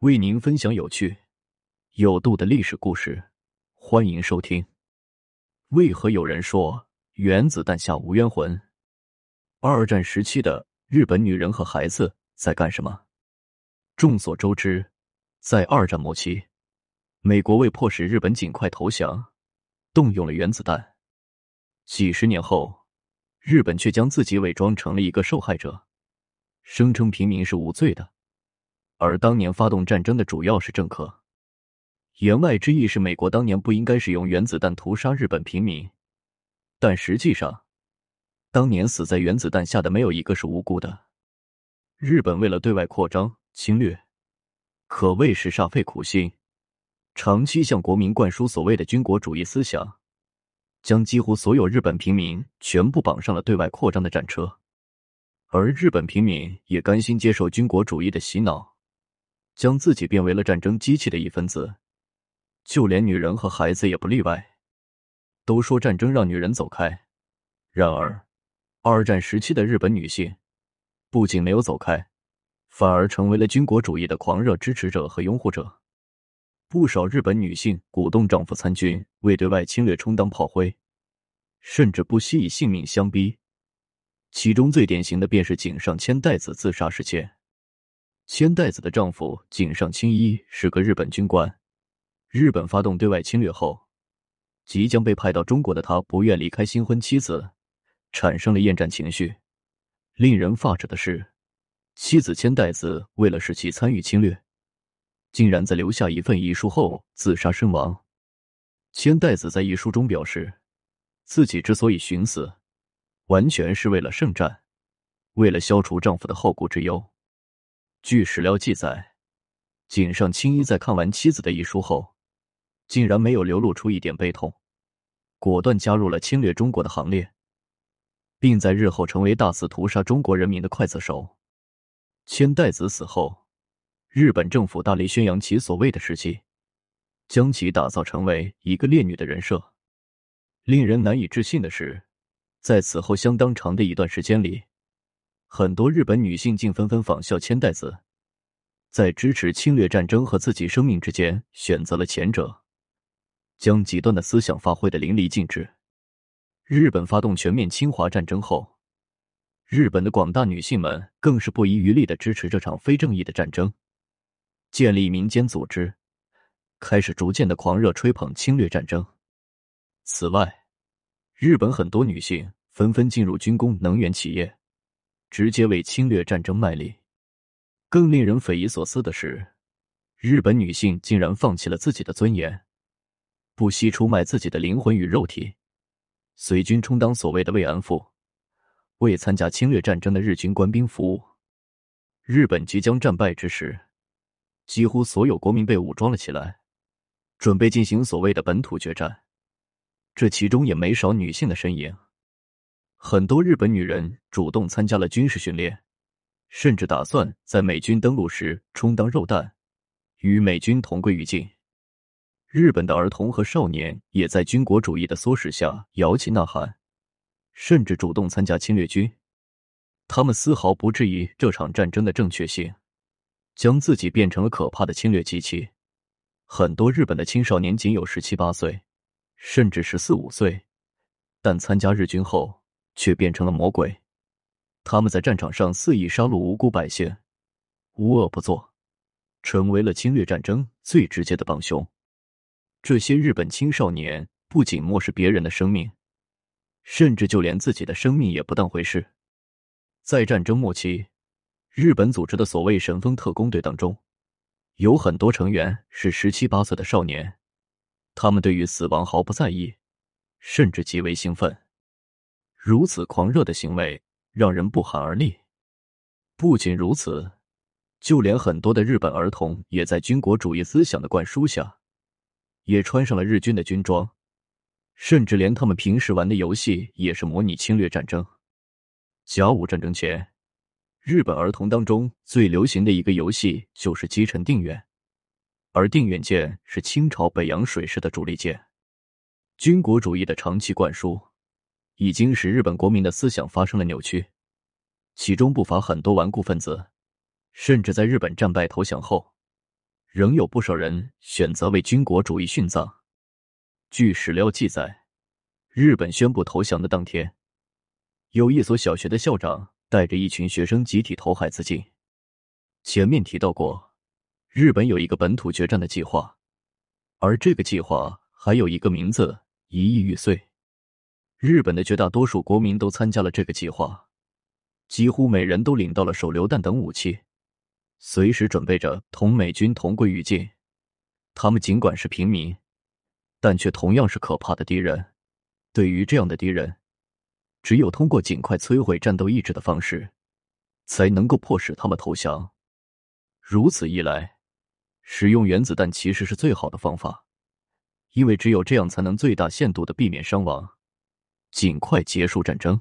为您分享有趣、有度的历史故事，欢迎收听。为何有人说原子弹下无冤魂？二战时期的日本女人和孩子在干什么？众所周知，在二战末期，美国为迫使日本尽快投降，动用了原子弹。几十年后，日本却将自己伪装成了一个受害者，声称平民是无罪的。而当年发动战争的主要是政客，言外之意是美国当年不应该使用原子弹屠杀日本平民，但实际上，当年死在原子弹下的没有一个是无辜的。日本为了对外扩张侵略，可谓是煞费苦心，长期向国民灌输所谓的军国主义思想，将几乎所有日本平民全部绑上了对外扩张的战车，而日本平民也甘心接受军国主义的洗脑。将自己变为了战争机器的一分子，就连女人和孩子也不例外。都说战争让女人走开，然而，二战时期的日本女性不仅没有走开，反而成为了军国主义的狂热支持者和拥护者。不少日本女性鼓动丈夫参军，为对外侵略充当炮灰，甚至不惜以性命相逼。其中最典型的便是井上千代子自杀事件。千代子的丈夫井上清一是个日本军官。日本发动对外侵略后，即将被派到中国的他不愿离开新婚妻子，产生了厌战情绪。令人发指的是，妻子千代子为了使其参与侵略，竟然在留下一份遗书后自杀身亡。千代子在遗书中表示，自己之所以寻死，完全是为了圣战，为了消除丈夫的后顾之忧。据史料记载，井上清一在看完妻子的遗书后，竟然没有流露出一点悲痛，果断加入了侵略中国的行列，并在日后成为大肆屠杀中国人民的刽子手。千代子死后，日本政府大力宣扬其所谓的事迹，将其打造成为一个烈女的人设。令人难以置信的是，在此后相当长的一段时间里。很多日本女性竟纷纷仿效千代子，在支持侵略战争和自己生命之间选择了前者，将极端的思想发挥的淋漓尽致。日本发动全面侵华战争后，日本的广大女性们更是不遗余力的支持这场非正义的战争，建立民间组织，开始逐渐的狂热吹捧侵略战争。此外，日本很多女性纷纷进入军工、能源企业。直接为侵略战争卖力。更令人匪夷所思的是，日本女性竟然放弃了自己的尊严，不惜出卖自己的灵魂与肉体，随军充当所谓的慰安妇，为参加侵略战争的日军官兵服务。日本即将战败之时，几乎所有国民被武装了起来，准备进行所谓的本土决战，这其中也没少女性的身影。很多日本女人主动参加了军事训练，甚至打算在美军登陆时充当肉弹，与美军同归于尽。日本的儿童和少年也在军国主义的唆使下摇旗呐喊，甚至主动参加侵略军。他们丝毫不质疑这场战争的正确性，将自己变成了可怕的侵略机器。很多日本的青少年仅有十七八岁，甚至十四五岁，但参加日军后。却变成了魔鬼，他们在战场上肆意杀戮无辜百姓，无恶不作，成为了侵略战争最直接的帮凶。这些日本青少年不仅漠视别人的生命，甚至就连自己的生命也不当回事。在战争末期，日本组织的所谓神风特工队当中，有很多成员是十七八岁的少年，他们对于死亡毫不在意，甚至极为兴奋。如此狂热的行为让人不寒而栗。不仅如此，就连很多的日本儿童也在军国主义思想的灌输下，也穿上了日军的军装，甚至连他们平时玩的游戏也是模拟侵略战争。甲午战争前，日本儿童当中最流行的一个游戏就是击沉定远，而定远舰是清朝北洋水师的主力舰。军国主义的长期灌输。已经使日本国民的思想发生了扭曲，其中不乏很多顽固分子，甚至在日本战败投降后，仍有不少人选择为军国主义殉葬。据史料记载，日本宣布投降的当天，有一所小学的校长带着一群学生集体投海自尽。前面提到过，日本有一个本土决战的计划，而这个计划还有一个名字——一亿玉碎。日本的绝大多数国民都参加了这个计划，几乎每人都领到了手榴弹等武器，随时准备着同美军同归于尽。他们尽管是平民，但却同样是可怕的敌人。对于这样的敌人，只有通过尽快摧毁战斗意志的方式，才能够迫使他们投降。如此一来，使用原子弹其实是最好的方法，因为只有这样才能最大限度的避免伤亡。尽快结束战争。